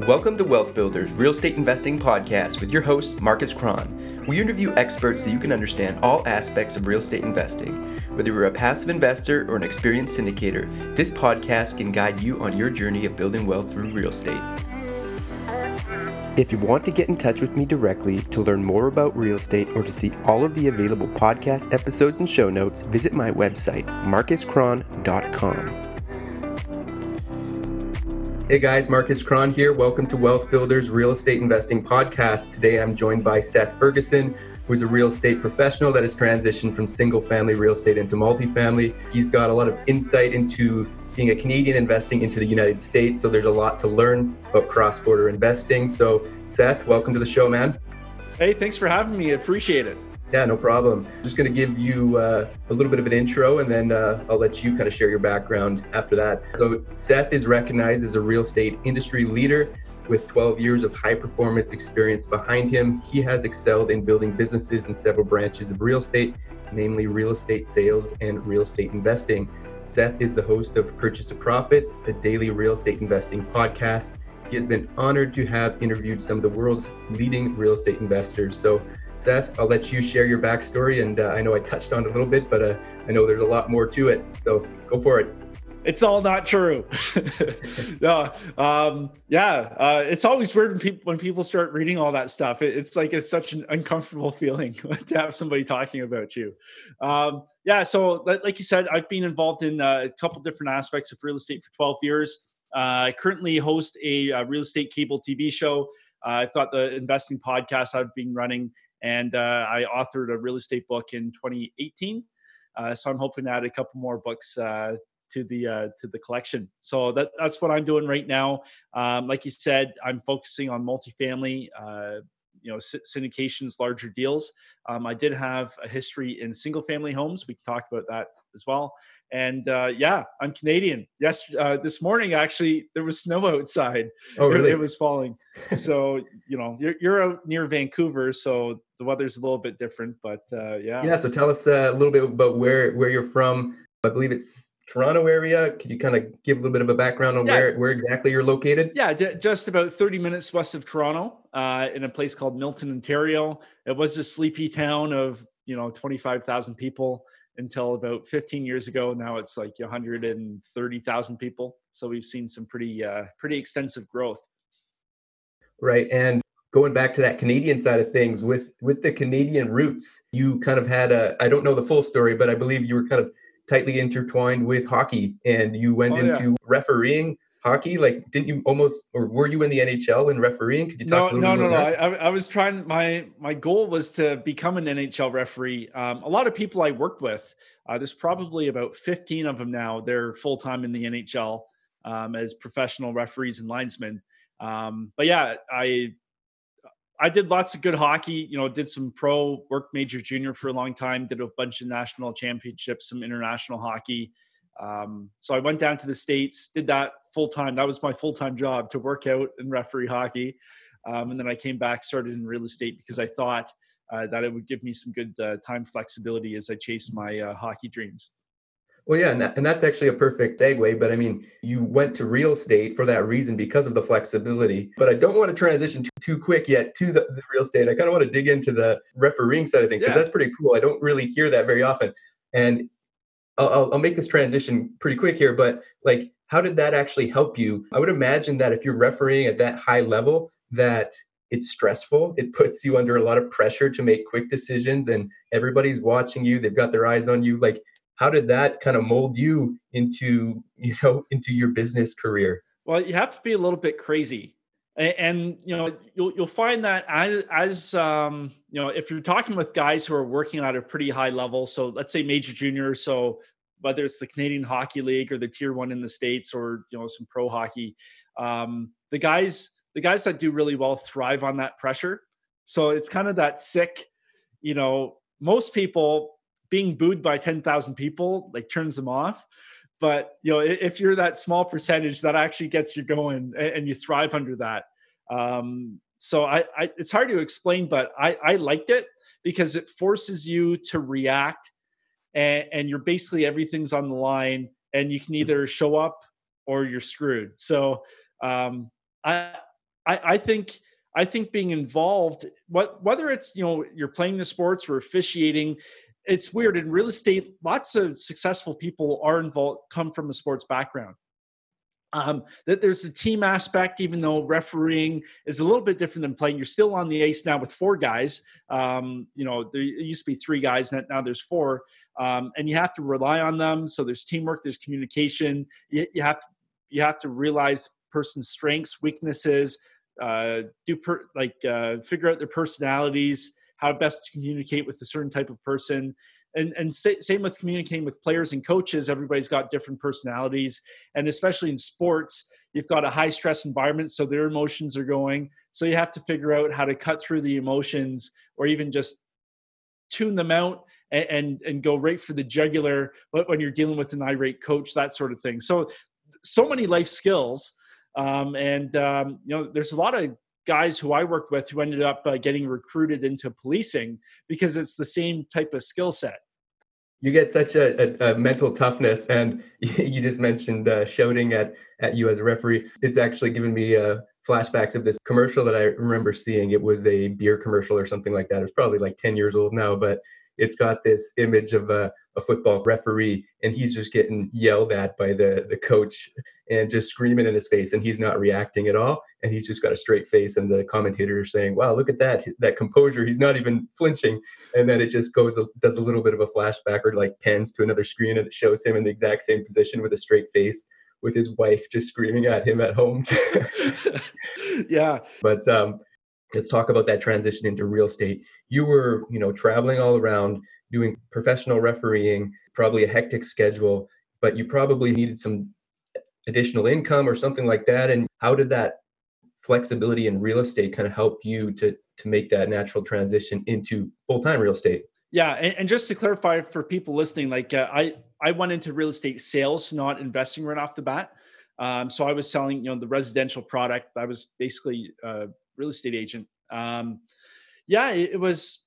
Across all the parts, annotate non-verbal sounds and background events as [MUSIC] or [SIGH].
Welcome to Wealth Builders Real Estate Investing Podcast with your host, Marcus Krahn. We interview experts so you can understand all aspects of real estate investing. Whether you're a passive investor or an experienced syndicator, this podcast can guide you on your journey of building wealth through real estate. If you want to get in touch with me directly to learn more about real estate or to see all of the available podcast episodes and show notes, visit my website, marcuskrahn.com. Hey guys, Marcus Krahn here. Welcome to Wealth Builders Real Estate Investing Podcast. Today I'm joined by Seth Ferguson, who is a real estate professional that has transitioned from single family real estate into multifamily. He's got a lot of insight into being a Canadian investing into the United States. So there's a lot to learn about cross border investing. So, Seth, welcome to the show, man. Hey, thanks for having me. Appreciate it. Yeah, no problem. Just going to give you uh, a little bit of an intro and then uh, I'll let you kind of share your background after that. So, Seth is recognized as a real estate industry leader with 12 years of high performance experience behind him. He has excelled in building businesses in several branches of real estate, namely real estate sales and real estate investing. Seth is the host of Purchase to Profits, a daily real estate investing podcast. He has been honored to have interviewed some of the world's leading real estate investors. So, Seth, I'll let you share your backstory. And uh, I know I touched on a little bit, but uh, I know there's a lot more to it. So go for it. It's all not true. [LAUGHS] no, um, yeah, uh, it's always weird when people when people start reading all that stuff. It, it's like it's such an uncomfortable [LAUGHS] feeling [LAUGHS] to have somebody talking about you. Um, yeah, so like you said, I've been involved in uh, a couple different aspects of real estate for 12 years. Uh, I currently host a, a, real estate cable TV show. Uh, I've got the investing podcast I've been running and uh, I authored a real estate book in 2018. Uh, so I'm hoping to add a couple more books uh, to the uh, to the collection. So that that's what I'm doing right now. Um, like you said, I'm focusing on multifamily. Uh, you know, syndications, larger deals. Um, I did have a history in single family homes. We can talk about that as well. And uh, yeah, I'm Canadian. Yes, uh, this morning actually there was snow [LAUGHS] outside. Oh, really? It, it was falling. so [LAUGHS] you know, you're, you're out near Vancouver, so the weather's a little bit different. But uh, yeah. Yeah. So tell us uh, a little bit about where where you're from. I believe it's Toronto area. Could you kind of give a little bit of a background on yeah. where, where exactly you're located? Yeah, just about 30 minutes west of Toronto, uh, in a place called Milton, Ontario. It was a sleepy town of you know 25,000 people until about 15 years ago. Now it's like 130,000 people. So we've seen some pretty uh, pretty extensive growth. Right, and going back to that Canadian side of things with with the Canadian roots, you kind of had a I don't know the full story, but I believe you were kind of tightly intertwined with hockey, and you went oh, into yeah. refereeing hockey? Like, didn't you almost, or were you in the NHL in refereeing? Could you talk no, no, no, no. I, I, was trying. My my goal was to become an NHL referee. Um, a lot of people I worked with, uh, there's probably about 15 of them now. They're full time in the NHL um, as professional referees and linesmen. Um, but yeah, I I did lots of good hockey. You know, did some pro work major junior for a long time. Did a bunch of national championships, some international hockey. Um, so I went down to the states, did that full time. That was my full time job to work out and referee hockey. Um, and then I came back, started in real estate because I thought uh, that it would give me some good uh, time flexibility as I chased my uh, hockey dreams. Well, yeah, and, that, and, that's actually a perfect segue. But I mean, you went to real estate for that reason because of the flexibility. But I don't want to transition too, too quick yet to the, the real estate. I kind of want to dig into the refereeing side of things because yeah. that's pretty cool. I don't really hear that very often. And I'll, I'll make this transition pretty quick here, but like, how did that actually help you? I would imagine that if you're refereeing at that high level, that it's stressful. It puts you under a lot of pressure to make quick decisions, and everybody's watching you. They've got their eyes on you. Like, how did that kind of mold you into you know into your business career? Well, you have to be a little bit crazy and, you know you'll you'll find that as as um, you know if you're talking with guys who are working at a pretty high level so let's say major junior so whether it's the Canadian Hockey League or the tier 1 in the states or you know some pro hockey um, the guys the guys that do really well thrive on that pressure. So it's kind of that sick you know most people being booed by 10,000 people like turns them off but you know if you're that small percentage that actually gets you going and you thrive under that. Um, so I, I, it's hard to explain but I, I liked it because it forces you to react and, and you're basically everything's on the line and you can either show up or you're screwed. So um, I I, I think I think being involved, what whether it's you know you're playing the sports or officiating, it's weird in real estate. Lots of successful people are involved, come from a sports background. Um, that there's a team aspect, even though refereeing is a little bit different than playing. You're still on the ice now with four guys. Um, you know, there used to be three guys, now there's four, um, and you have to rely on them. So there's teamwork, there's communication. You, you have to you have to realize person's strengths, weaknesses, uh, do per, like uh, figure out their personalities, how best to communicate with a certain type of person. And, and same with communicating with players and coaches. Everybody's got different personalities, and especially in sports, you've got a high stress environment, so their emotions are going. So you have to figure out how to cut through the emotions, or even just tune them out and, and, and go right for the jugular when you're dealing with an irate coach, that sort of thing. So so many life skills um, and um, you know, there's a lot of guys who I worked with who ended up uh, getting recruited into policing because it's the same type of skill set. You get such a, a, a, mental toughness, and [LAUGHS] you just mentioned uh, shouting at at you as a referee. It's actually given me uh, flashbacks of this commercial that I remember seeing. It was a beer commercial or something like that. It's probably like ten years old now, but it's got this image of a, a football referee and he's just getting yelled at by the the coach and just screaming in his face and he's not reacting at all and he's just got a straight face and the commentator is saying wow look at that that composure he's not even flinching. And then it just goes does a little bit of a flashback or like pans to another screen and it shows him in the exact same position with a straight face with his wife just screaming at him at home. [LAUGHS] [LAUGHS] Yeah. But um let's talk about that transition into real estate. You were you know traveling all around doing professional refereeing probably a hectic schedule but you probably needed some additional income or something like that. And how did that flexibility in real estate kind of help you to to make that natural transition into full-time real estate? Yeah and, and just to clarify for people listening like uh, i i went into real estate sales not investing right off the bat. Um, so i was selling you know the residential product. I was basically a real estate agent um, yeah, it, was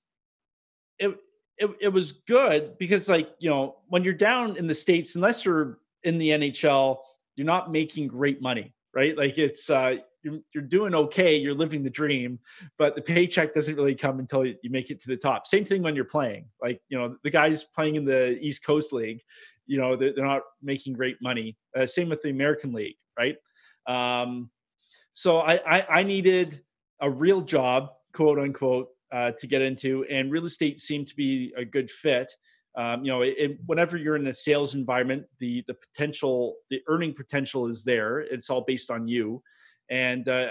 it, it it was good because like you know when you're down in the states, unless you're in the NHL, you're not making great money, right? Like it's uh, you're, you're doing okay, you're living the dream, but the paycheck doesn't really come until you make it to the top. Same thing when you're playing. Like you know the guys playing in the East Coast League, you know they're, they're not making great money. Uh, same with the American League, right? Um, so I, I I needed a real job, quote unquote, uh, to get into, and real estate seemed to be a good fit. Um, you know, it, whenever you're in a sales environment, the the potential, the earning potential is there. It's all based on you, and uh,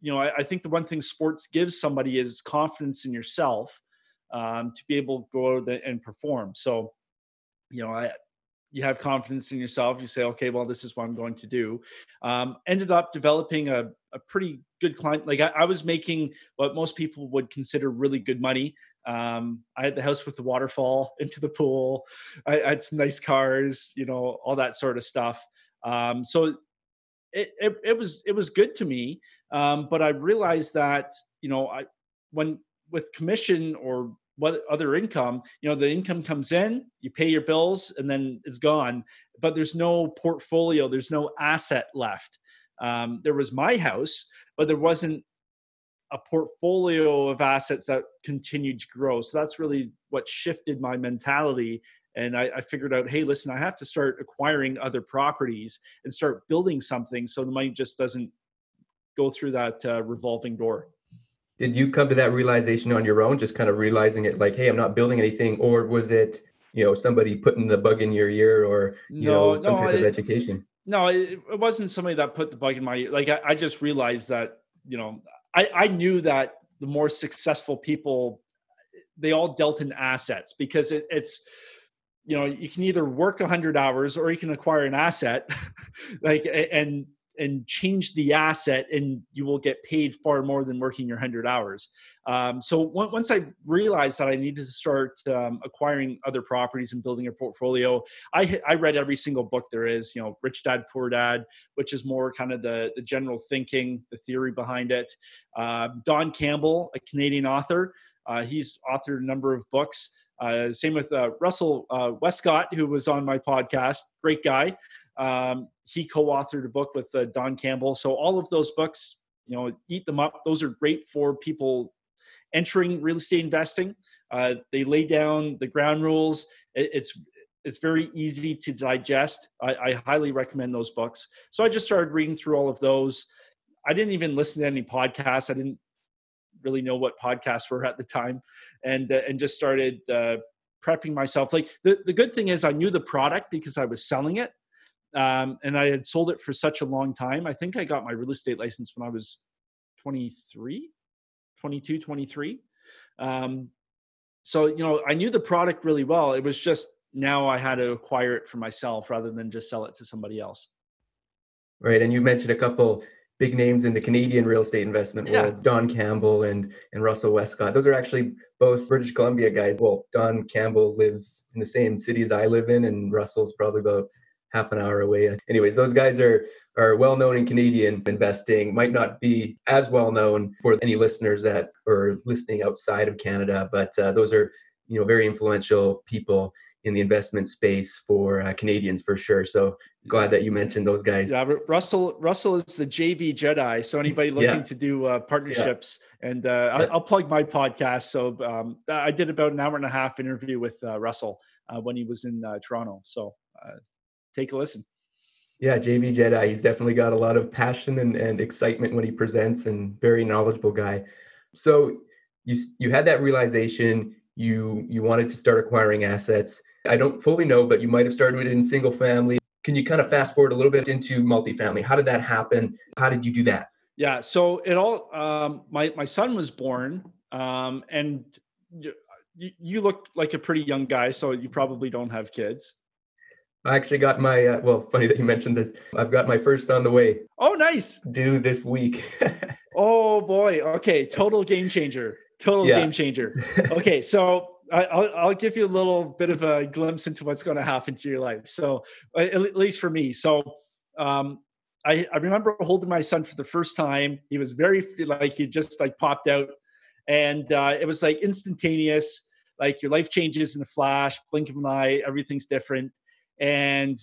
you know, I, I, think the one thing sports gives somebody is confidence in yourself um, to be able to go out and perform. So, you know, I you have confidence in yourself. You say, okay, well, this is what I'm going to do. Um, ended up developing a, a pretty good client. Like I, I, was making what most people would consider really good money. Um, I had the house with the waterfall [LAUGHS] into the pool. I, I, had some nice cars, you know, all that sort of stuff. Um, so it, it, it, was it was good to me. Um, but I realized that you know I when with commission or what other income you know the income comes in you pay your bills and then it's gone but there's no portfolio there's no asset left um, there was my house but there wasn't a portfolio of assets that continued to grow. So that's really what shifted my mentality. And I, I, figured out hey listen i have to start acquiring other properties and start building something so the money just doesn't go through that uh, revolving door. Did you come to that realization on your own just kind of realizing it like hey i'm not building anything? Or was it you know somebody putting the bug in your ear or you no, know some no, type it, of education no it, it, wasn't somebody that put the bug in my ear like I, I just realized that you know I, I knew that the more successful people they all dealt in assets because it, it's you know you can either work 100 hours or you can acquire an asset [LAUGHS] like and and change the asset and you will get paid far more than working your 100 hours um, so once i realized that i needed to start um, acquiring other properties and building a portfolio I, I read every single book there is you know rich dad poor dad which is more kind of the, the general thinking the theory behind it uh, don campbell a canadian author uh, he's authored a number of books uh, same with uh, Russell uh, Westcott, who was on my podcast. Great guy. Um, he co-authored a book with uh, Don Campbell. So all of those books, you know eat them up. Those are great for people entering real estate investing. Uh, they lay down the ground rules. It, it's it's very easy to digest. I, I highly recommend those books. So i just started reading through all of those. I didn't even listen to any podcasts. I didn't really know what podcasts were at the time. And uh, and just started uh, prepping myself. Like the, the good thing is i knew the product because i was selling it um, and I had sold it for such a long time. I think I got my real estate license when I was 23, 22, 23. Um, so, you know, I knew the product really well. It was just now I had to acquire it for myself rather than just sell it to somebody else. Right. And you mentioned a couple big names in the Canadian real estate investment yeah. world, Don Campbell and and Russell Westcott. Those are actually both British Columbia guys. Well, Don Campbell lives in the same city as I live in, and Russell's probably about half an hour away. Anyways, those guys are are well known in Canadian investing. Might not be as well known for any listeners that are listening outside of Canada, but uh, those are you know very influential people in the investment space for uh, Canadians for sure. So glad that you mentioned those guys. Yeah, Russell Russell is the JV Jedi. So anybody [LAUGHS] looking yeah. to do uh, partnerships, yeah. and uh, I'll, I'll, plug my podcast. So um, I did about an hour and a half interview with uh, Russell uh, when he was in uh, Toronto. So take a listen. Yeah, JV Jedi. He's definitely got a lot of passion and, and excitement when he presents, and very knowledgeable guy. So you you had that realization. You you wanted to start acquiring assets. I don't fully know, but you might have started with it in single family. Can you kind of fast forward a little bit into multifamily? How did that happen? How did you do that? Yeah, so it all. Um, my my son was born, um, and you, you look like a pretty young guy, so you probably don't have kids. I actually got my uh, well, funny that you mentioned this. I've got my first on the way. Oh, nice. Due this week. [LAUGHS] oh boy. Okay, total game changer. Total yeah. game changer. Okay, so I, will I'll give you a little bit of a glimpse into what's going to happen to your life. So, at least for me. So, um, I, I remember holding my son for the first time. He was very like he just like popped out, and uh, it was like instantaneous. Like your life changes in a flash, blink of an eye, everything's different and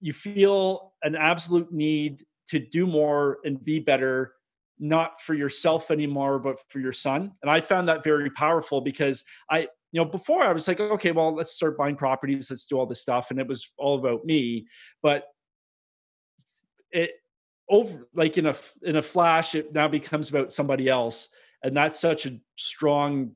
you feel an absolute need to do more and be better not for yourself anymore but for your son. And i found that very powerful because i you know before i was like okay well let's start buying properties let's do all this stuff and it was all about me. But it over like in a in a flash it now becomes about somebody else. And that's such a strong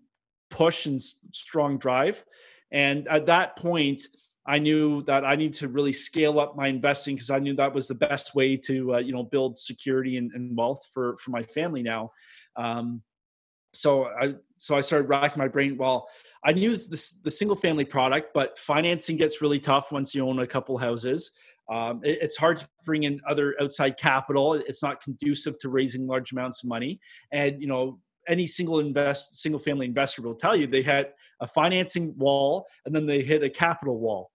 push and strong drive. And at that point I knew that I need to really scale up my investing because I knew that was the best way to uh, you know build security and, and, wealth for for my family now. Um, so I so I started racking my brain. Well, I knew this the single family product, but financing gets really tough once you own a couple houses. Um, it, it's hard to bring in other outside capital. It's not conducive to raising large amounts of money, and you know any single invest single family investor will tell you they hit a financing wall and then they hit a capital wall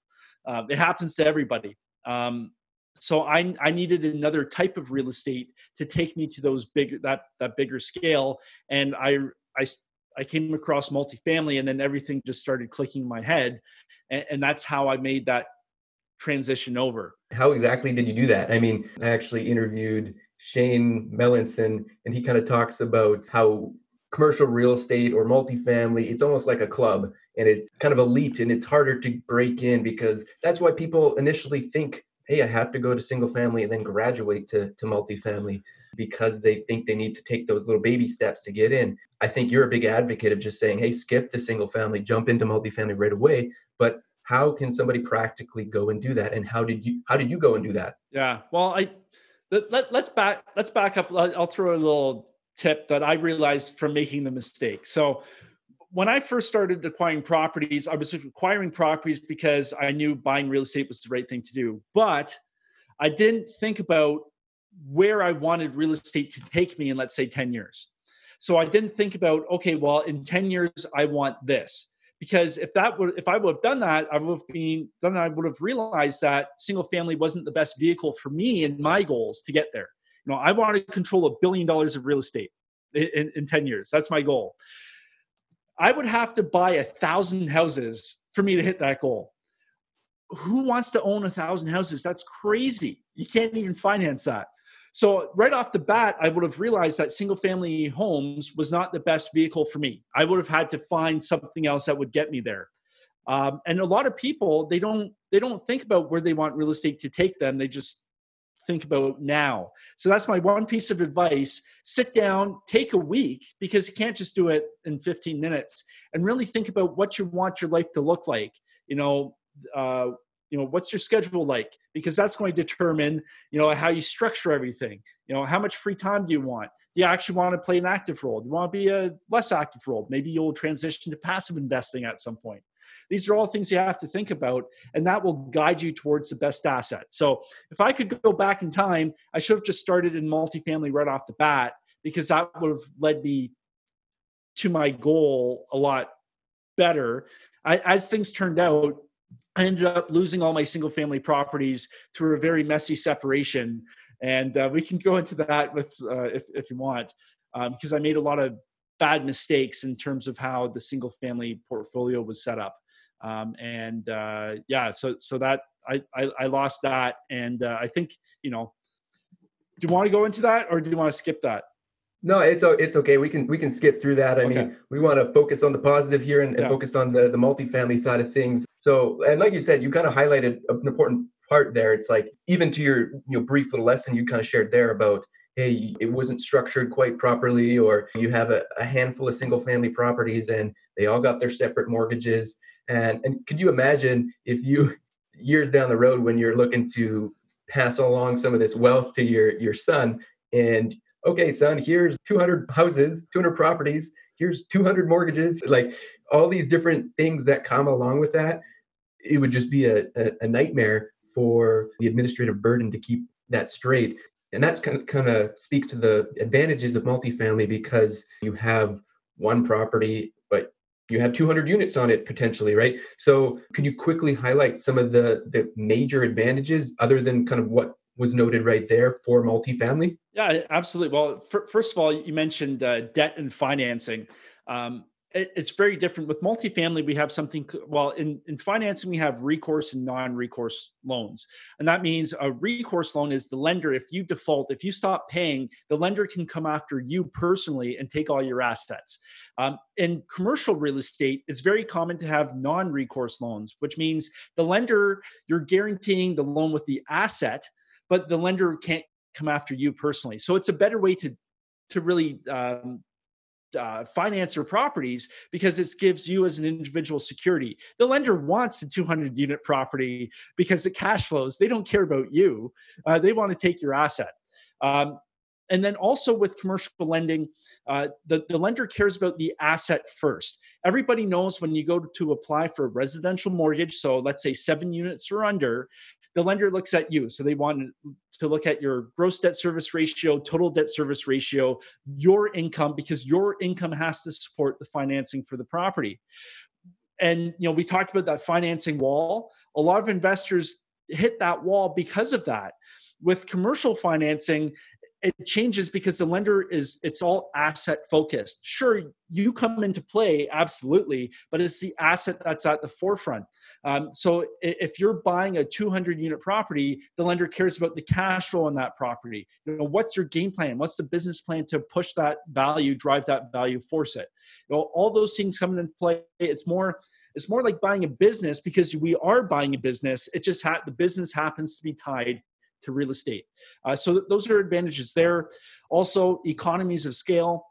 uh, it happens to everybody um, so I, I needed another type of real estate to take me to those big that that bigger scale and i i I came across multifamily and then everything just started clicking in my head. And, and, that's how I made that transition over. How exactly did you do that? I mean, I actually interviewed Shane Melanson, and he kind of talks about how commercial real estate or multifamily, it's almost like a club and it's kind of elite and it's harder to break in because that's why people initially think, hey, I have to go to single family and then graduate to, to multifamily because they think they need to take those little baby steps to get in. I think you're a big advocate of just saying, hey, skip the single family, jump into multifamily right away. But how can somebody practically go and do that? And how did you how did you go and do that? Yeah. Well, I let, let, us back let's back up i'll throw a little tip that i realized from making the mistake. So when i first started acquiring properties i was acquiring properties because i knew buying real estate was the right thing to do. But i didn't think about where i wanted real estate to take me in let's say 10 years. So i didn't think about okay well in 10 years i want this. Because if that would if I would have done that, I would have been then I would have realized that single family wasn't the best vehicle for me and my goals to get there. Know, I want to control a billion dollars of real estate in, in, in 10 years. That's my goal. I would have to buy a thousand houses for me to hit that goal. Who wants to own a thousand houses? That's crazy. You can't even finance that. So right off the bat, I would have realized that single family homes was not the best vehicle for me. I would have had to find something else that would get me there. Um, and a lot of people they don't they don't think about where they want real estate to take them. They just think about now. So that's my one piece of advice. Sit down, take a week because you can't just do it in 15 minutes and really think about what you want your life to look like. You know, uh, you know what's your schedule like because that's going to determine you know how you structure everything you know how much free time do you want do you actually want to play an active role do you want to be a less active role maybe you'll transition to passive investing at some point these are all things you have to think about and that will guide you towards the best asset so if i could go back in time i should have just started in multifamily right off the bat because that would have led me to my goal a lot better I, as things turned out I ended up losing all my single family properties through a very messy separation. And uh, we can go into that with uh, if, if you want, um, because I made a lot of bad mistakes in terms of how the single family portfolio was set up. Um, and uh, yeah, so so that I, I, I lost that, and uh, I think you know. Do you want to go into that, or do you want to skip that? No, it's it's okay. We can we can skip through that. I okay. mean, we want to focus on the positive here and, and yeah. focus on the the multifamily side of things. So, and like you said, you kind of highlighted an important part there. It's like even to your you know brief little lesson you kind of shared there about hey, it wasn't structured quite properly, or you have a, a handful of single family properties and they all got their separate mortgages. And and could you imagine if you [LAUGHS] years down the road when you're looking to pass along some of this wealth to your your son and okay son here's 200 houses 200 properties here's 200 mortgages like all these different things that come along with that it would just be a, a, a nightmare for the administrative burden to keep that straight and that's kind of kind of speaks to the advantages of multifamily because you have one property but you have 200 units on it potentially right? So could you quickly highlight some of the the major advantages other than kind of what was noted right there for multifamily? Yeah absolutely. Well first of all you mentioned uh, debt and financing. Um, it's very different. With multifamily we have something well in, in financing we have recourse and non-recourse loans. And that means a recourse loan is the lender if you default if you stop paying the lender can come after you personally and take all your assets. Um, in commercial real estate it's very common to have non-recourse loans which means the lender you're guaranteeing the loan with the asset but the lender can't come after you personally. So it's a better way to to really um, uh, finance your properties because it gives you as an individual security. The lender wants a 200 unit property because the cash flows. They don't care about you. Uh, they want to take your asset. Um, and then also with commercial lending, uh, the, the lender cares about the asset first. Everybody knows when you go to apply for a residential mortgage, so let's say seven units or under, the lender looks at you. So they want to look at your gross debt service ratio, total debt service ratio, your income, because your income has to support the financing for the property. And you know, we talked about that financing wall. A lot of investors hit that wall because of that. With commercial financing, it changes because the lender is it's all asset focused. Sure you come into play absolutely but it's the asset that's at the forefront. Um, so if you're buying a 200 unit property the lender cares about the cash flow on that property. You know what's your game plan? What's the business plan to push that value drive that value force it? You know all those things come into play. It's more it's more like buying a business because we are buying a business. It just ha- the business happens to be tied to real estate. Uh, so th- those are advantages there. Also, economies of scale.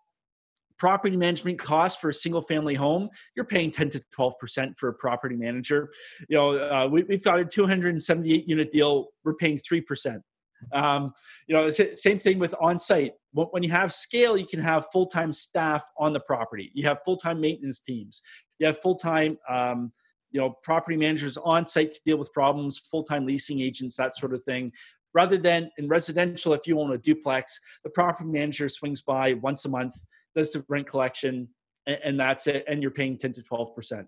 Property management costs for a single family home, you're paying 10 to 12% for a property manager. You know, uh, we, have got a 278 unit deal, we're paying 3%. Um, you know, same thing with on site. When you have scale, you can have full time staff on the property, you have full time maintenance teams, you have full time um, you know property managers on site to deal with problems full-time leasing agents that sort of thing rather than in residential if you own a duplex the property manager swings by once a month does the rent collection and, and that's it and you're paying 10 to 12 percent.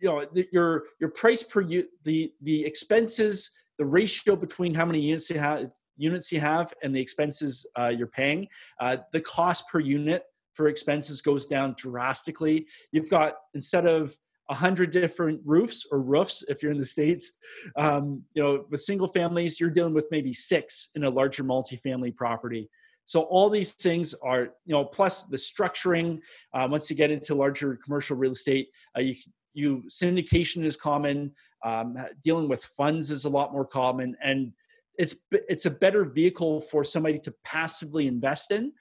You know the, your your price per u- the the expenses the ratio between how many units you have units you have and the expenses uh, you're paying uh, the cost per unit for expenses goes down drastically. You've got instead of a hundred different roofs or roofs if you're in the states. Um, you know, with single families, you're dealing with maybe six in a larger multifamily property. So all these things are, you know, plus the structuring. Uh, once you get into larger commercial real estate, uh, you you syndication is common. Um, dealing with funds is a lot more common, and it's it's a better vehicle for somebody to passively invest in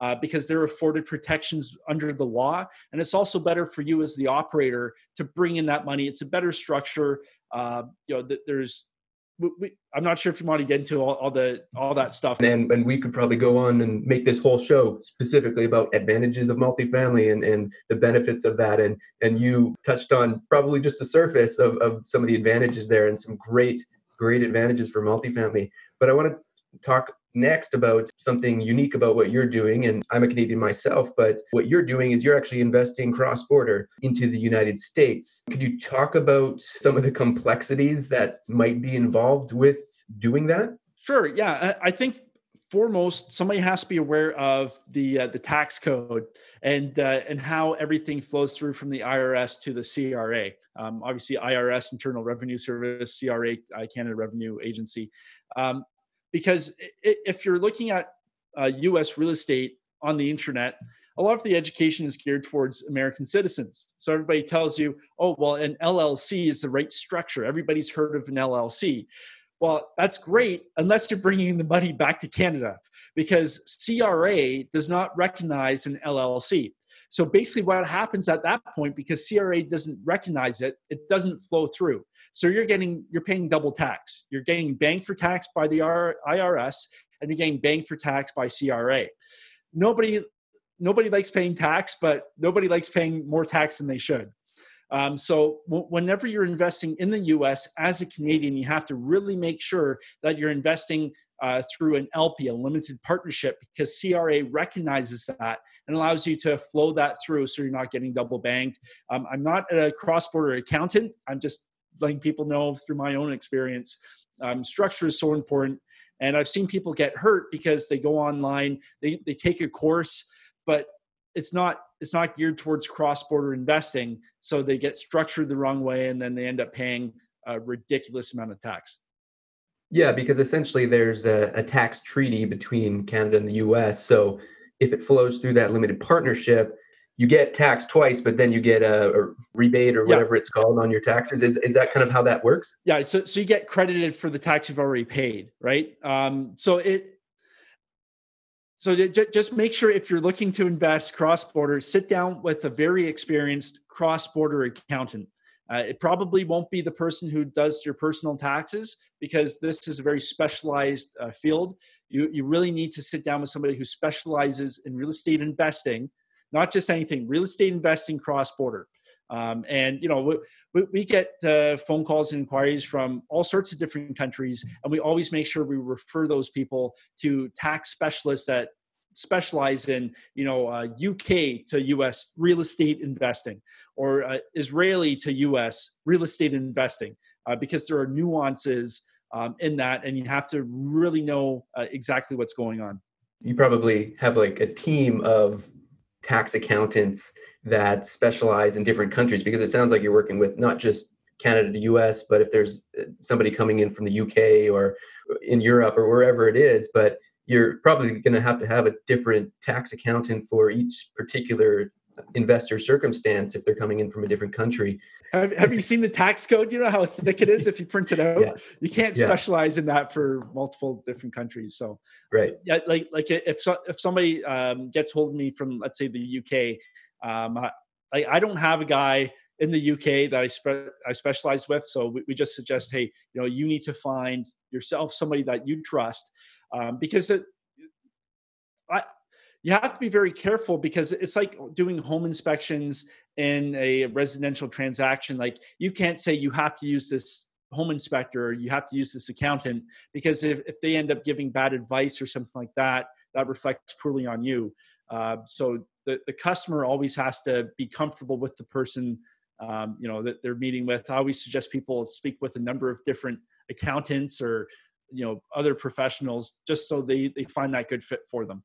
uh, because they're afforded protections under the law. And it's also better for you as the operator to bring in that money. It's a better structure. Uh, you know, th- there's we, I'm not sure if you want to get into all, all, the all that stuff. And and we could probably go on and make this whole show specifically about advantages of multifamily and, and the benefits of that. And and you touched on probably just the surface of, of some of the advantages there and some great great advantages for multifamily. But I want to talk next about something unique about what you're doing. And I'm a Canadian myself, but what you're doing is you're actually investing cross border into the United States. Could you talk about some of the complexities that might be involved with doing that? Sure. Yeah. I think foremost, somebody has to be aware of the uh, the tax code and uh, and how everything flows through from the IRS to the CRA. Um, obviously, IRS, Internal Revenue Service, CRA, uh, Canada Revenue Agency. Um, because if you're looking at uh, US real estate on the internet, a lot of the education is geared towards American citizens. So everybody tells you, oh, well, an LLC is the right structure. Everybody's heard of an LLC. Well, that's great unless you're bringing the money back to Canada because CRA does not recognize an LLC. So basically, what happens at that point, because CRA doesn't recognize it, it doesn't flow through. So you're getting you're paying double tax. You're getting bang for tax by the IRS, and you're getting bang for tax by CRA. Nobody nobody likes paying tax, but nobody likes paying more tax than they should. Um, so w- whenever you're investing in the U.S. as a Canadian, you have to really make sure that you're investing uh, through an LP, a limited partnership, because CRA recognizes that and allows you to flow that through so you're not getting double banked. Um, I'm not a cross border accountant. I'm just letting people know through my own experience. Um, structure is so important. And I've seen people get hurt because they go online, they, they take a course, but it's not it's not geared towards cross-border investing so they get structured the wrong way and then they end up paying a ridiculous amount of tax yeah, because essentially there's a, a, tax treaty between Canada and the US. So if it flows through that limited partnership, you get taxed twice, but then you get a, a rebate or whatever yeah. it's called on your taxes. Is, is that kind of how that works? Yeah. So, so you get credited for the tax you've already paid, right? Um, so it, so just make sure if you're looking to invest cross border, sit down with a very experienced cross border accountant. Uh, it probably won't be the person who does your personal taxes because this is a very specialized uh, field. You, you really need to sit down with somebody who specializes in real estate investing, not just anything, real estate investing cross border. Um, and you know we, we get uh, phone calls and inquiries from all sorts of different countries and we always make sure we refer those people to tax specialists that specialize in you know uh, UK to US real estate investing or uh, Israeli to US real estate investing uh, because there are nuances um, in that and you have to really know uh, exactly what's going on. You probably have like a team of tax accountants that specialize in different countries because it sounds like you're working with not just Canada to US but if there's uh, somebody coming in from the UK or in Europe or wherever it is but you're probably going to have to have a different tax accountant for each particular investor circumstance if they're coming in from a different country. Have, have you seen the tax code? You know how thick it is if you print it [LAUGHS] out. Yeah. You can't yeah. specialize in that for multiple different countries. So, right, yeah, like like if so, if somebody um, gets hold of me from let's say the UK, um, I, I don't have a guy in the UK that I spe- I specialize with. So we, we just suggest, hey, you know, you need to find yourself somebody that you trust um, because it, I, you have to be very careful because it's like doing home inspections in a residential transaction. Like you can't say you have to use this home inspector, or you have to use this accountant because if, if they end up giving bad advice or something like that, that reflects poorly on you. Uh, so the, the customer always has to be comfortable with the person um, you know that they're meeting with. I always suggest people speak with a number of different accountants or you know other professionals just so they they find that good fit for them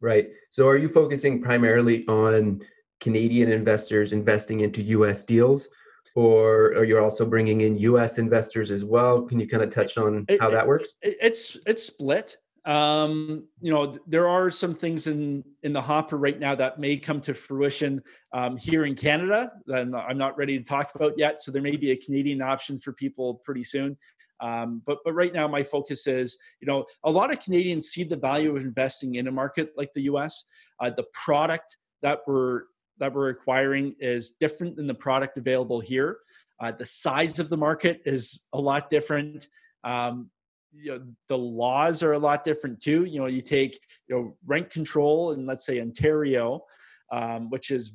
right so are you focusing primarily on Canadian investors investing into US deals? Or are you also bringing in US investors as well? Can you kind of touch on how that works? It, it's it's split um, you know, there are some things in in the hopper right now that may come to fruition um, here in Canada that I'm not ready to talk about yet. So there may be a Canadian option for people pretty soon. Um, but but right now, my focus is, you know, a lot of Canadians see the value of investing in a market like the U.S. Uh, the product that we're that we're acquiring is different than the product available here. Uh, the size of the market is a lot different. Um, you know, the laws are a lot different too. You know, you take you know rent control in let's say Ontario, um, which is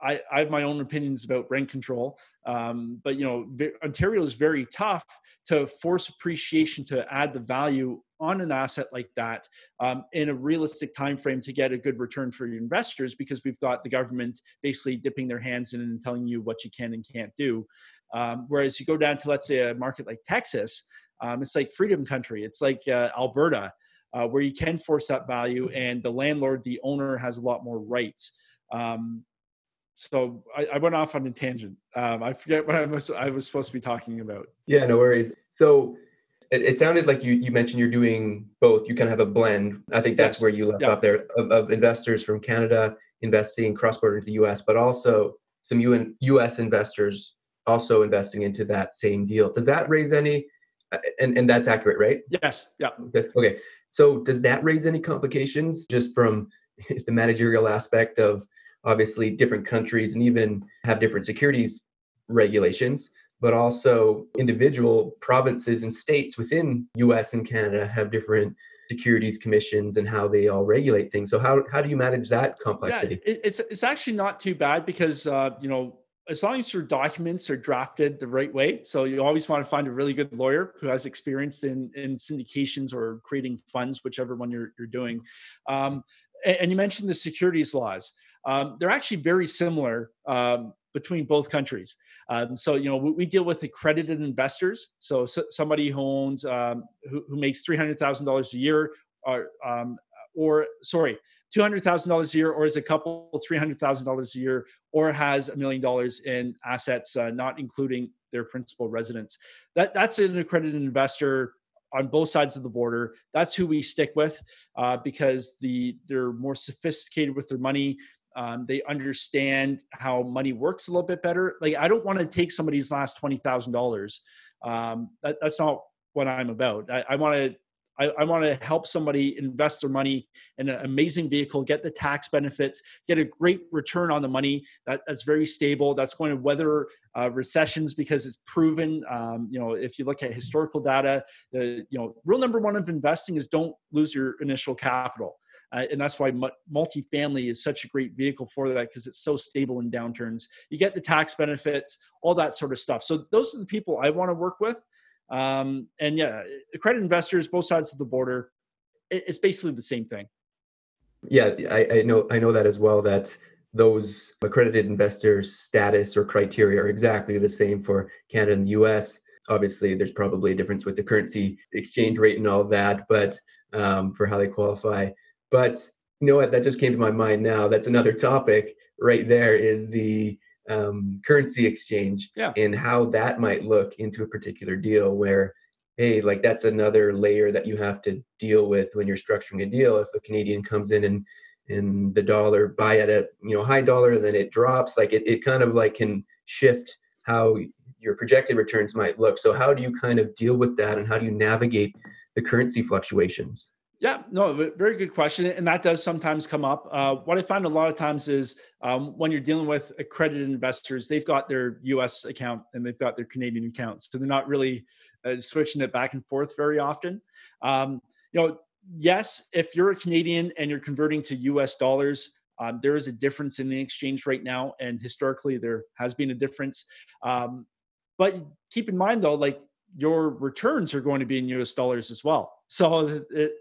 I, I, have my own opinions about rent control, um, but you know Ontario is very tough to force appreciation to add the value on an asset like that um, in a realistic time frame to get a good return for your investors because we've got the government basically dipping their hands in and telling you what you can and can't do. Um, whereas you go down to let's say a market like Texas, um, it's like freedom country. It's like uh, Alberta, uh, where you can force that value, and the landlord, the owner, has a lot more rights. Um, so I, I, went off on a tangent. Um, I forget what I was I was supposed to be talking about. Yeah, no worries. So it, it sounded like you you mentioned you're doing both. You kind of have a blend. I think that's yes. where you left yeah. off there of, of, investors from Canada investing cross border into the U.S., but also some UN, U.S. investors also investing into that same deal. Does that raise any and and that's accurate, right? Yes. Yeah. Okay. Okay. So does that raise any complications just from [LAUGHS] the managerial aspect of obviously different countries and even have different securities regulations, but also individual provinces and states within US and Canada have different securities commissions and how they all regulate things. So how how do you manage that complexity? Yeah, it's it's actually not too bad because uh, you know as long as your documents are drafted the right way. So you always want to find a really good lawyer who has experience in, in syndications or creating funds whichever one you're, you're doing. Um, and, and, you mentioned the securities laws. Um, they're actually very similar um, between both countries. Um, so you know we, we, deal with accredited investors. So, so somebody who owns um, who, who, makes $300000 a year or, um, or sorry $200,000 a year or is a couple $300,000 a year or has a million dollars in assets, uh, not including their principal residence. That, that's an accredited investor on both sides of the border. That's who we stick with uh, because the they're more sophisticated with their money. Um, they understand how money works a little bit better. Like I don't want to take somebody's last twenty thousand um, dollars. That, that's not what I'm about. I, I want to I, I want to help somebody invest their money in an amazing vehicle, get the tax benefits, get a great return on the money that, that's very stable, that's going to weather uh, recessions because it's proven. Um, you know, if you look at historical data, the you know rule number one of investing is don't lose your initial capital. Uh, and that's why multifamily is such a great vehicle for that because it's so stable in downturns. You get the tax benefits, all that sort of stuff. So those are the people I want to work with. Um, and yeah, accredited investors, both sides of the border, it, it's basically the same thing. Yeah, I, I know I know that as well. That those accredited investors' status or criteria are exactly the same for Canada and the U.S. Obviously, there's probably a difference with the currency exchange rate and all that, but um, for how they qualify. But you know what? That just came to my mind now. That's another topic right there. Is the um, currency exchange yeah. and how that might look into a particular deal where hey like that's another layer that you have to deal with when you're structuring a deal. If a canadian comes in and and the dollar buy at a you know high dollar then it drops. Like it, it kind of like can shift how your projected returns might look. So how do you kind of deal with that and how do you navigate the currency fluctuations yeah, no, very good question, and that does sometimes come up. Uh, what I find a lot of times is um, when you're dealing with accredited investors, they've got their U.S. account and they've got their Canadian accounts, so they're not really uh, switching it back and forth very often. Um, you know, yes, if you're a Canadian and you're converting to U.S. dollars, um, there is a difference in the exchange right now, and historically there has been a difference. Um, but keep in mind though, like your returns are going to be in U.S. dollars as well. So it,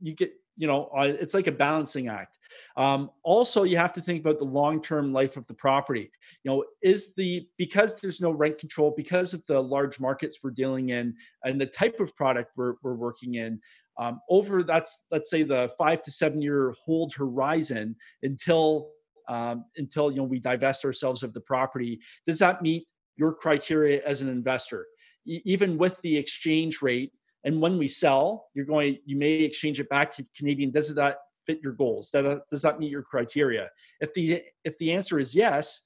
you get you know uh, it's like a balancing act um, also you have to think about the long-term life of the property you know is the because there's no rent control because of the large markets we're dealing in and the type of product we're, we're working in um, over that's let's say the five to seven year hold horizon until um, until you know we divest ourselves of the property. Does that meet your criteria as an investor? Even with the exchange rate, and when we sell, you're going, you may exchange it back to Canadian. Does that fit your goals? Does that meet your criteria? If the if the answer is yes,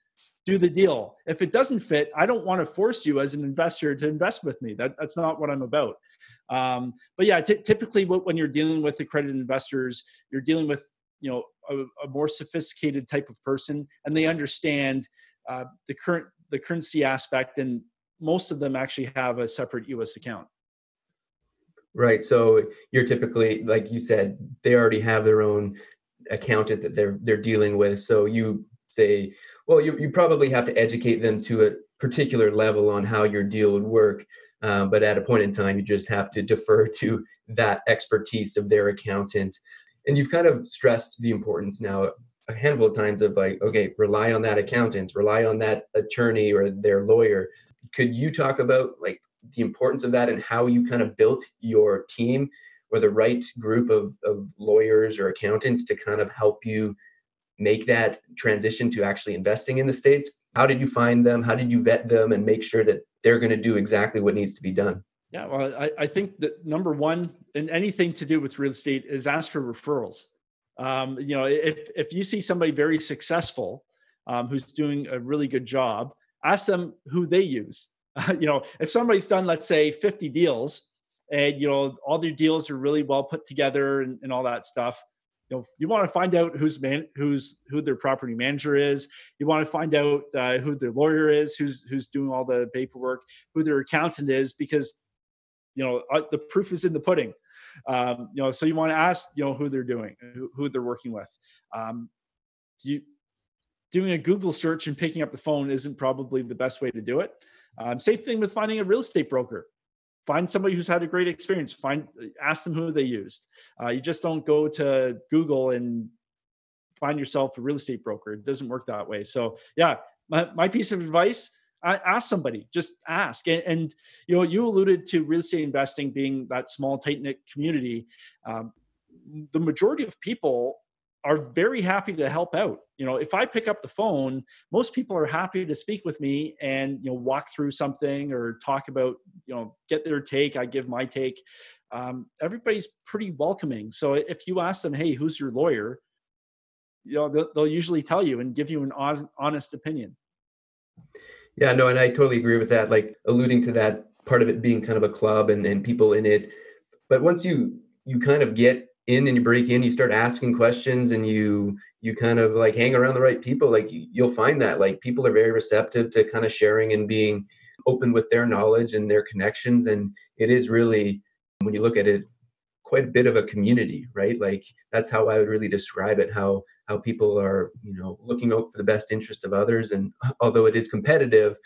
do the deal. If it doesn't fit, I don't want to force you as an investor to invest with me. That, that's not what I'm about. Um, but yeah, t- typically when you're dealing with accredited investors, you're dealing with you know a, a more sophisticated type of person, and they understand uh, the current the currency aspect, and most of them actually have a separate U.S. account. Right. So you're typically, like you said, they already have their own accountant that they're they're dealing with. So you say, well, you, you probably have to educate them to a particular level on how your deal would work. Uh, but at a point in time, you just have to defer to that expertise of their accountant. And you've kind of stressed the importance now a handful of times of like, okay, rely on that accountant, rely on that attorney or their lawyer. Could you talk about like the importance of that and how you kind of built your team or the right group of, of lawyers or accountants to kind of help you make that transition to actually investing in the states. How did you find them? How did you vet them and make sure that they're going to do exactly what needs to be done? Yeah well I, I think that number one in anything to do with real estate is ask for referrals. Um, you know if if you see somebody very successful um, who's doing a really good job ask them who they use [LAUGHS] you know if somebody's done let's say 50 deals and you know all their deals are really well put together and, and all that stuff you know you want to find out who's man who's who their property manager is. You want to find out uh, who their lawyer is who's who's doing all the paperwork who their accountant is because you know uh, the proof is in the pudding. Um, you know so you want to ask you know who they're doing who, who they're working with. Um, you doing a google search and picking up the phone isn't probably the best way to do it um, same thing with finding a real estate broker. Find somebody who's had a great experience. Find ask them who they used. Uh, you just don't go to google and find yourself a real estate broker. It doesn't work that way. So yeah my, my piece of advice ask somebody. Just ask. And, and, you know you alluded to real estate investing being that small tight knit community. Um, the majority of people are very happy to help out. You know, if I pick up the phone, most people are happy to speak with me and you know walk through something or talk about you know get their take. I give my take. Um, everybody's pretty welcoming. So if you ask them, "Hey, who's your lawyer?" You know, they'll, they'll usually tell you and give you an honest opinion. Yeah, no, and I totally agree with that. Like alluding to that part of it being kind of a club and, and people in it. But once you you kind of get in and you break in, you start asking questions and you you kind of like hang around the right people, like you'll find that like people are very receptive to kind of sharing and being open with their knowledge and their connections. And it is really when you look at it, quite a bit of a community, right? Like that's how I would really describe it, how how people are, you know, looking out for the best interest of others. And although it is competitive,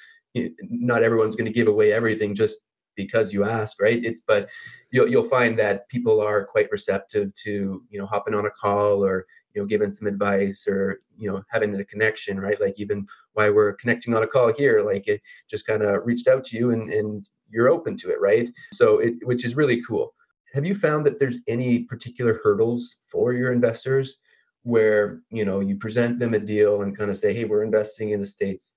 not everyone's going to give away everything just because you ask, right? It's but you'll you'll find that people are quite receptive to you know hopping on a call or you know giving some advice or you know having a connection, right? Like even why we're connecting on a call here, like it just kind of reached out to you and and you're open to it, right? So it which is really cool. Have you found that there's any particular hurdles for your investors where you know you present them a deal and kind of say, hey, we're investing in the states?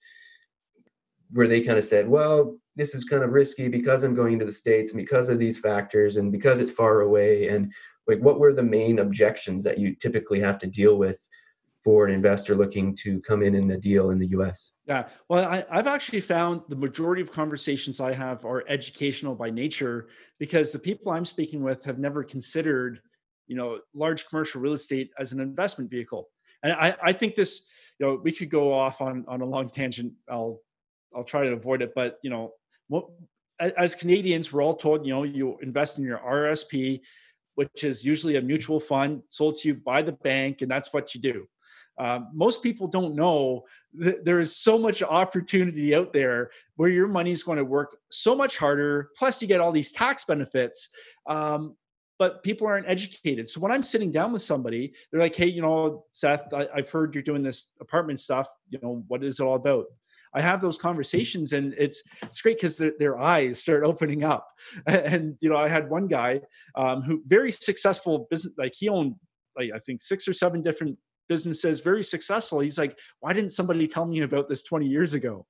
Where they kind of said, well, this is kind of risky because I'm going to the States and because of these factors and because it's far away. And like, what were the main objections that you typically have to deal with for an investor looking to come in in a deal in the US? Yeah, well, I, have actually found the majority of conversations I have are educational by nature because the people I'm speaking with have never considered, you know, large commercial real estate as an investment vehicle. And I, I think this, you know, we could go off on, on a long tangent. I'll I'll try to avoid it. But you know, what, as Canadians, we're all told, you know, you invest in your RSP, which is usually a mutual fund sold to you by the bank, and that's what you do. Um, most people don't know that there is so much opportunity out there where your money is going to work so much harder. Plus, you get all these tax benefits. Um, but people aren't educated. So when I'm sitting down with somebody, they're like, "Hey, you know, Seth, I, have heard you're doing this apartment stuff. You know, what is it all about?" I have those conversations and it's it's great because their, eyes start opening up. [LAUGHS] And you know, I had one guy um, who very successful business, like he owned like I think six or seven different businesses, very successful. He's like, why didn't somebody tell me about this 20 years ago?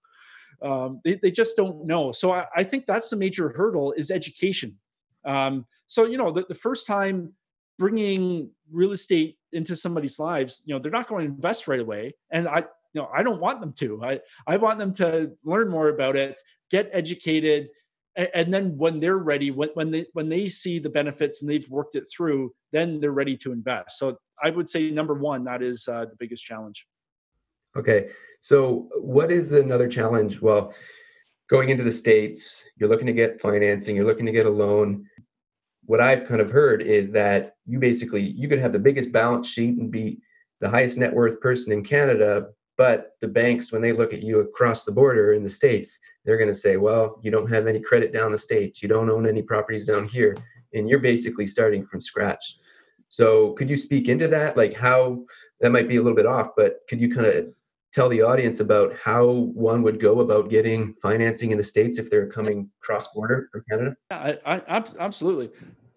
Um, they, they just don't know. So I, I, think that's the major hurdle is education. Um, so, you know, the, the first time bringing real estate into somebody's lives, you know, they're not going to invest right away. And I, I don't want them to. I, I want them to learn more about it, get educated, and, and then when they're ready, when, when they when they see the benefits and they've worked it through, then they're ready to invest. So I would say number one, that is uh, the biggest challenge. Okay, so what is another challenge? Well, going into the states, you're looking to get financing, you're looking to get a loan. What I've kind of heard is that you basically you could have the biggest balance sheet and be the highest net worth person in Canada, but the banks, when they look at you across the border in the States, they're going to say, well, you don't have any credit down the States. You don't own any properties down here. And you're basically starting from scratch. So could you speak into that? Like how that might be a little bit off, but could you kind of tell the audience about how one would go about getting financing in the States if they're coming cross border from Canada? Yeah, I, I, absolutely.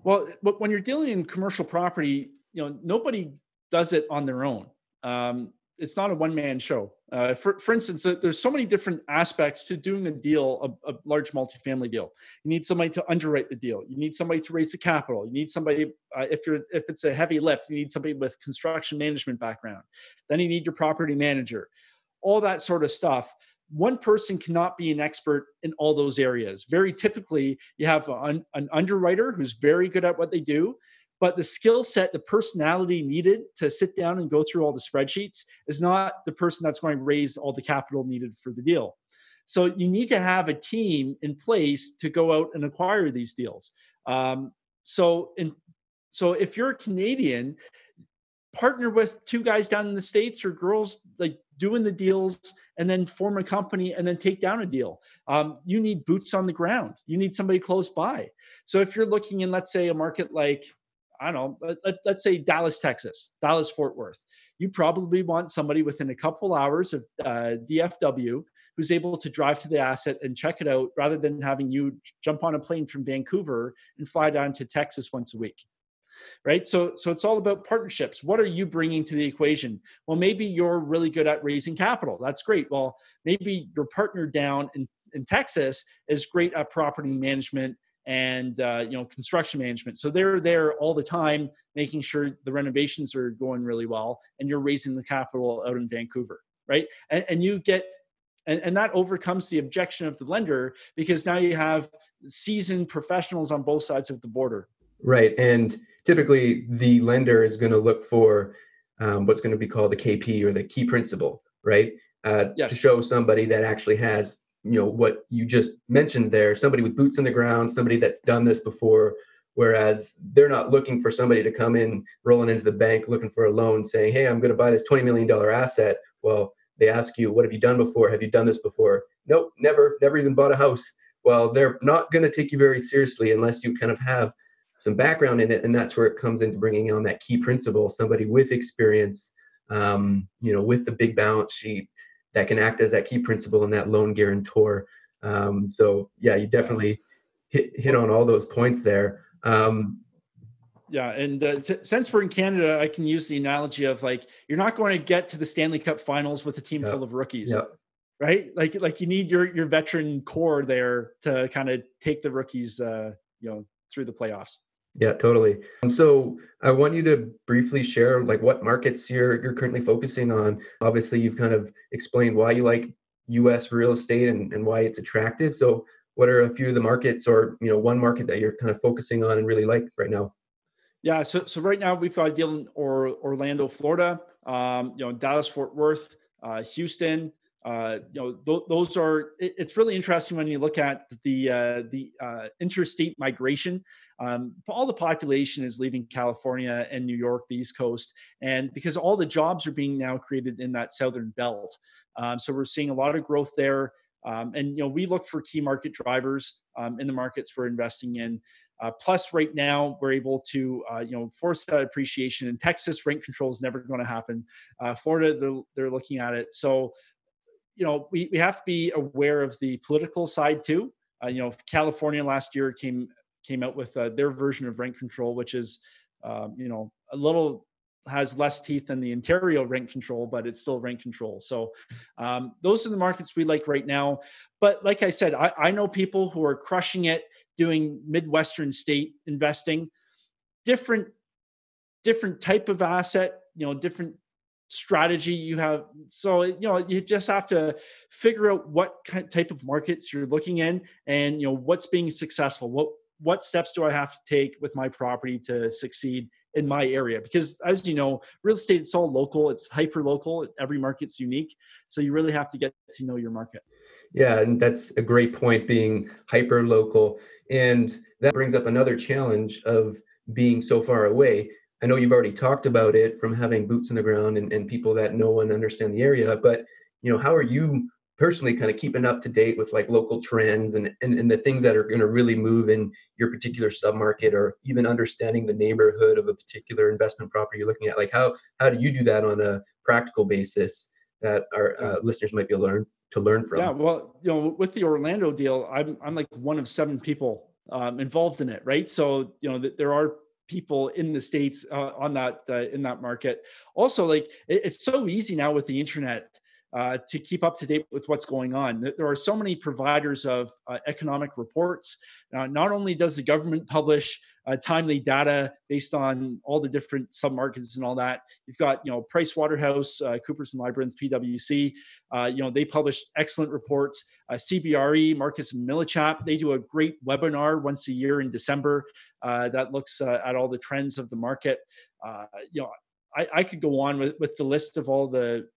Well, but when you're dealing in commercial property, you know, nobody does it on their own. Um, it's not a one man show. Uh, for, for instance, uh, there's so many different aspects to doing a deal, a, a, large multifamily deal. You need somebody to underwrite the deal. You need somebody to raise the capital. You need somebody uh, if you're if it's a heavy lift, you need somebody with construction management background. Then you need your property manager, all that sort of stuff. One person cannot be an expert in all those areas. Very typically, you have an, an underwriter who's very good at what they do but the skill set the personality needed to sit down and go through all the spreadsheets is not the person that's going to raise all the capital needed for the deal. So you need to have a team in place to go out and acquire these deals. Um, so in so if you're a canadian partner with two guys down in the states or girls like doing the deals and then form a company and then take down a deal. Um, you need boots on the ground. You need somebody close by. So if you're looking in let's say a market like I don't know, let, us say Dallas, Texas, Dallas, Fort Worth. You probably want somebody within a couple hours of uh, DFW who's able to drive to the asset and check it out rather than having you jump on a plane from Vancouver and fly down to Texas once a week. Right. So, so it's all about partnerships. What are you bringing to the equation? Well, maybe you're really good at raising capital. That's great. Well, maybe your partner down in, in Texas is great at property management and uh, you know construction management. So they're there all the time making sure the renovations are going really well and you're raising the capital out in vancouver right? And, and you get and, and that overcomes the objection of the lender because now you have seasoned professionals on both sides of the border. Right and typically the lender is going to look for um, what's going to be called the kp or the key principal right? Uh, yes. to show somebody that actually has you know what you just mentioned there somebody with boots on the ground somebody that's done this before whereas they're not looking for somebody to come in rolling into the bank looking for a loan saying hey i'm going to buy this 20 million dollar asset. Well they ask you what have you done before? Have you done this before? Nope never never even bought a house. Well they're not going to take you very seriously unless you kind of have some background in it and that's where it comes into bringing on that key principal somebody with experience um, you know with the big balance sheet that can act as that key principal and that loan guarantor. Um, so yeah, you definitely hit hit on all those points there. Um, yeah, and uh, since we're in Canada, I can use the analogy of like you're not going to get to the Stanley Cup Finals with a team full of rookies, right? Like like you need your your veteran core there to kind of take the rookies, uh, you know, through the playoffs. Yeah, totally. Um, so I want you to briefly share like what markets you're you're currently focusing on. Obviously, you've kind of explained why you like U.S. real estate and, and why it's attractive. So, what are a few of the markets, or you know, one market that you're kind of focusing on and really like right now? Yeah, so so right now we've got deal in or, Orlando, Florida. Um, you know, Dallas, Fort Worth, uh, Houston, uh, you know, th- those are. It, it's really interesting when you look at the uh, the uh, interstate migration. Um, all the population is leaving California and New York, the East Coast, and because all the jobs are being now created in that southern belt, um, so we're seeing a lot of growth there. Um, and you know, we look for key market drivers um, in the markets we're investing in. Uh, plus, right now we're able to, uh, you know, force that appreciation. In Texas, rent control is never going to happen. Uh, Florida, they're, they're looking at it. So you know, we, we have to be aware of the political side too. Uh, you know, California last year came came out with uh, their version of rent control, which is, um, you know, a little has less teeth than the Ontario rent control, but it's still rent control. So um, those are the markets we like right now. But like I said, I, I know people who are crushing it doing Midwestern state investing, different different type of asset, you know, different strategy you have. So you know you just have to figure out what kind of type of markets you're looking in and you know what's being successful. What what steps do i have to take with my property to succeed in my area? Because as you know real estate it's all local it's hyper local every market's unique. So you really have to get to know your market. Yeah and that's a great point being hyper local and that brings up another challenge of being so far away I know you've already talked about it from having boots in the ground and, and people that know and understand the area, but you know, how are you personally kind of keeping up to date with like local trends and, and, and the things that are going to really move in your particular submarket or even understanding the neighborhood of a particular investment property you're looking at? Like how how do you do that on a practical basis that our uh, listeners might be learn to learn from? Yeah, well, you know, with the Orlando deal, I'm I'm like one of seven people um, involved in it, right? So you know, there are people in the states uh, on that uh, in that market. Also, like it, it's so easy now with the internet uh, to keep up to date with what's going on. There are so many providers of uh, economic reports. Uh, not only does the government publish uh, timely data based on all the different submarkets and all that, you've got you know Price Waterhouse, uh, Coopers and Lybrand, PwC. Uh, you know they publish excellent reports. CBRE, Marcus Millichap, they do a great webinar once a year in December that looks at all the trends of the market. you know. I, I, could go on with, with the list of all the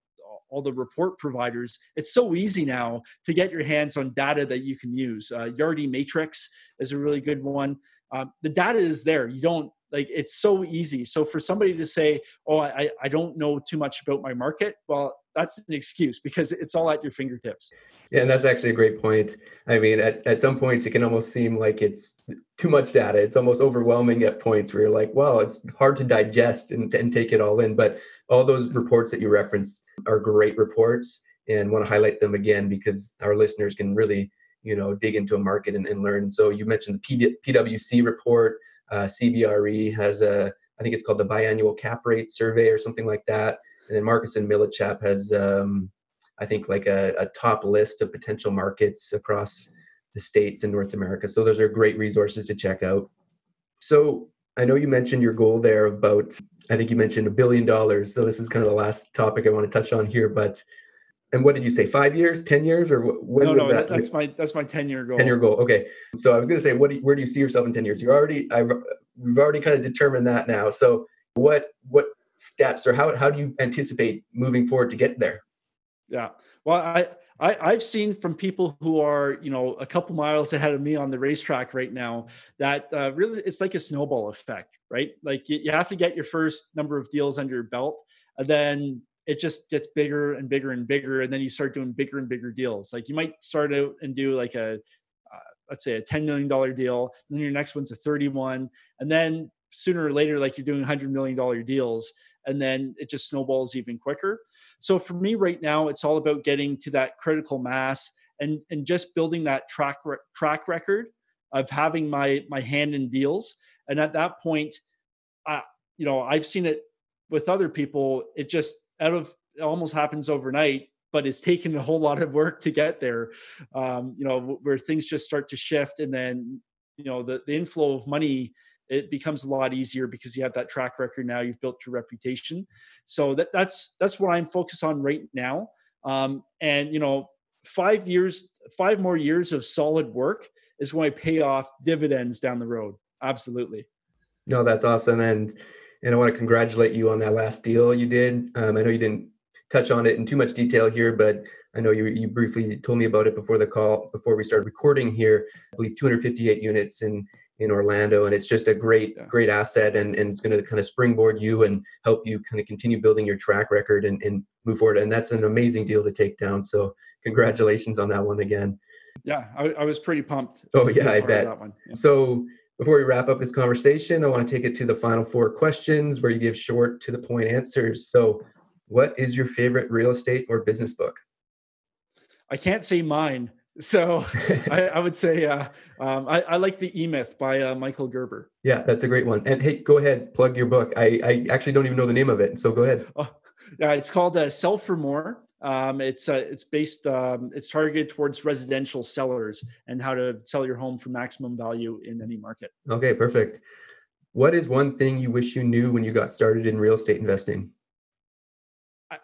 all the report providers. It's so easy now to get your hands on data that you can use. Uh, Yardi Matrix is a really good one. Um, the data is there. You don't like it's so easy. So for somebody to say, "Oh, I, I don't know too much about my market," well, that's an excuse because it's all at your fingertips. Yeah, and that's actually a great point. I mean, at, at some points, it can almost seem like it's too much data. It's almost overwhelming at points where you're like, well, it's hard to digest and, and take it all in. But all those reports that you referenced are great reports and want to highlight them again because our listeners can really you know dig into a market and, and learn so you mentioned the pwc report uh, cbre has a i think it's called the biannual cap rate survey or something like that and then marcus and millichap has um, i think like a, a top list of potential markets across the states in north america so those are great resources to check out so I know you mentioned your goal there about, I think you mentioned a billion dollars. So this is kind of the last topic I want to touch on here. But, and what did you say? Five years, ten years, or when no, was no, that? That's my that's my ten year goal. Ten year goal. Okay. So I was going to say, what do you, where do you see yourself in ten years? You already, I've we've already kind of determined that now. So what what steps or how how do you anticipate moving forward to get there? Yeah. Well, I I, I've seen from people who are, you know, a couple miles ahead of me on the racetrack right now that uh, really it's like a snowball effect, right? Like you, you have to get your first number of deals under your belt, and then it just gets bigger and bigger and bigger, and then you start doing bigger and bigger deals. Like you might start out and do like a, uh, let's say a ten million dollar deal, then your next one's a thirty one, and then sooner or later, like you're doing hundred million dollar deals, and then it just snowballs even quicker. So for me right now, it's all about getting to that critical mass and and just building that track track record of having my my hand in deals. And at that point, I you know I've seen it with other people. It just out of almost happens overnight but it's taken a whole lot of work to get there. Um, you know where things just start to shift and then you know the, the inflow of money it becomes a lot easier because you have that track record now you've built your reputation. So that, that's that's what i'm focused on right now. Um, and you know five years five more years of solid work is going to pay off dividends down the road. Absolutely. No that's awesome. And and i want to congratulate you on that last deal you did um, i know you didn't touch on it in too much detail here but i know you, you briefly told me about it before the call before we started recording here i believe 258 units and in Orlando. And it's just a great, great asset and, and it's going to kind of springboard you and help you kind of continue building your track record and, and move forward. And that's an amazing deal to take down. So congratulations on that one again. Yeah, I, I was pretty pumped. Oh yeah, I bet. So before we wrap up this conversation, I want to take it to the final four questions where you give short to the point answers. So what is your favorite real estate or business book? I can't say mine So [LAUGHS] I, I, would say uh, um, I, I, like the E Myth by uh, Michael Gerber. Yeah, that's a great one. And hey, go ahead, plug your book. I, I actually don't even know the name of it, so go ahead. Oh, yeah, it's called uh, Sell for More. Um, it's uh, it's based um, it's targeted towards residential sellers and how to sell your home for maximum value in any market. Okay, perfect. What is one thing you wish you knew when you got started in real estate investing?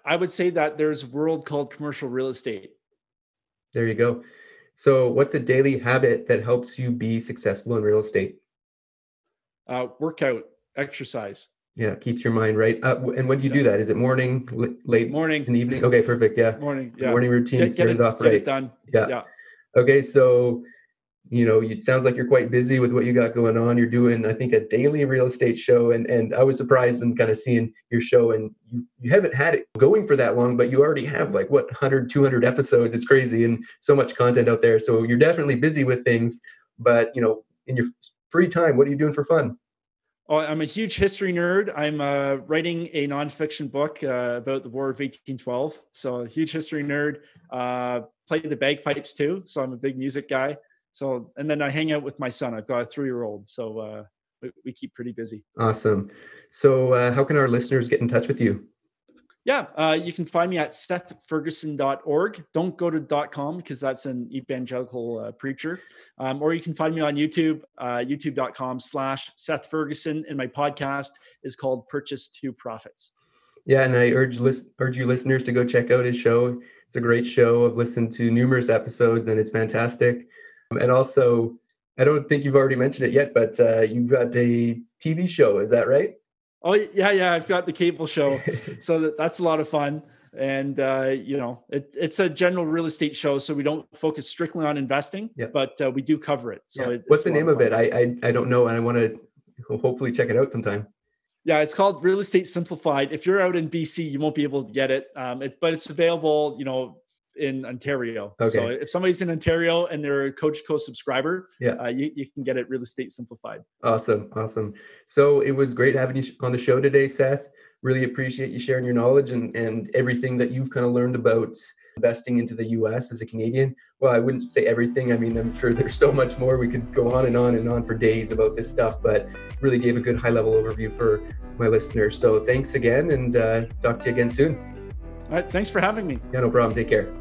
I would say that there's a world called commercial real estate. There you go. So, what's a daily habit that helps you be successful in real estate? Uh, workout, exercise. Yeah, keeps your mind right. Uh, and when do you yeah. do that? Is it morning, late morning, in the evening? Okay, perfect. Yeah, morning. Yeah, morning routine. Get, get it, off right. It done. Yeah. yeah. Okay, so you know it sounds like you're quite busy with what you got going on you're doing i think a daily real estate show and and i was surprised in kind of seeing your show and you, you haven't had it going for that long but you already have like what 100 200 episodes it's crazy and so much content out there so you're definitely busy with things but you know in your free time what are you doing for fun Oh, I'm a huge history nerd. I'm uh, writing a nonfiction book uh, about the War of 1812. So, a huge history nerd. Uh, play the bagpipes too. So, I'm a big music guy. So, and then I hang out with my son. I've got a three year old. So uh, we, we, keep pretty busy. Awesome. So, uh, how can our listeners get in touch with you? Yeah, uh, you can find me at sethferguson.org. Don't go to .com because that's an evangelical uh, preacher. Um, or you can find me on YouTube, uh, youtube.com slash Seth Ferguson. And my podcast is called Purchase to Profits. Yeah, and I urge list, urge you listeners to go check out his show. It's a great show. I've listened to numerous episodes and it's fantastic. And also, I don't think you've already mentioned it yet, but uh, you've got a TV show. Is that right? Oh yeah, yeah. I've got the cable show, [LAUGHS] so that, that's a lot of fun. And uh, you know, it, it's a general real estate show, so we don't focus strictly on investing, yeah. but uh, we do cover it. So, yeah. it, what's the name of, of it? I, I I don't know, and I want to hopefully check it out sometime. Yeah, it's called Real Estate Simplified. If you're out in BC, you won't be able to get it, um, it but it's available. You know, in Ontario. Okay. So if somebody's in Ontario and they're a Cogeco subscriber, yeah, uh, you, you can get it real estate simplified. Awesome, awesome. So it was great having you on the show today, Seth. Really appreciate you sharing your knowledge and and everything that you've kind of learned about investing into the U.S. as a Canadian. Well, I wouldn't say everything. I mean, I'm sure there's so much more. We could go on and on and on for days about this stuff, but really gave a good high level overview for my listeners. So thanks again, and uh, talk to you again soon. All right. Thanks for having me. Yeah, no problem. Take care.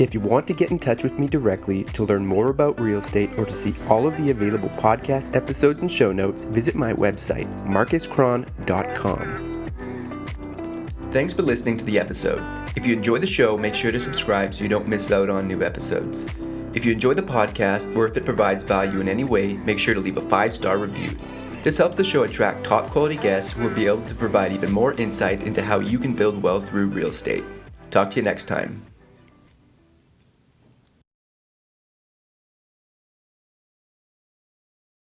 If you want to get in touch with me directly to learn more about real estate or to see all of the available podcast episodes and show notes, visit my website, marcuskrahn.com. Thanks for listening to the episode. If you enjoy the show, make sure to subscribe so you don't miss out on new episodes. If you enjoy the podcast or if it provides value in any way, make sure to leave a five star review. This helps the show attract top quality guests who will be able to provide even more insight into how you can build wealth through real estate. Talk to you next time.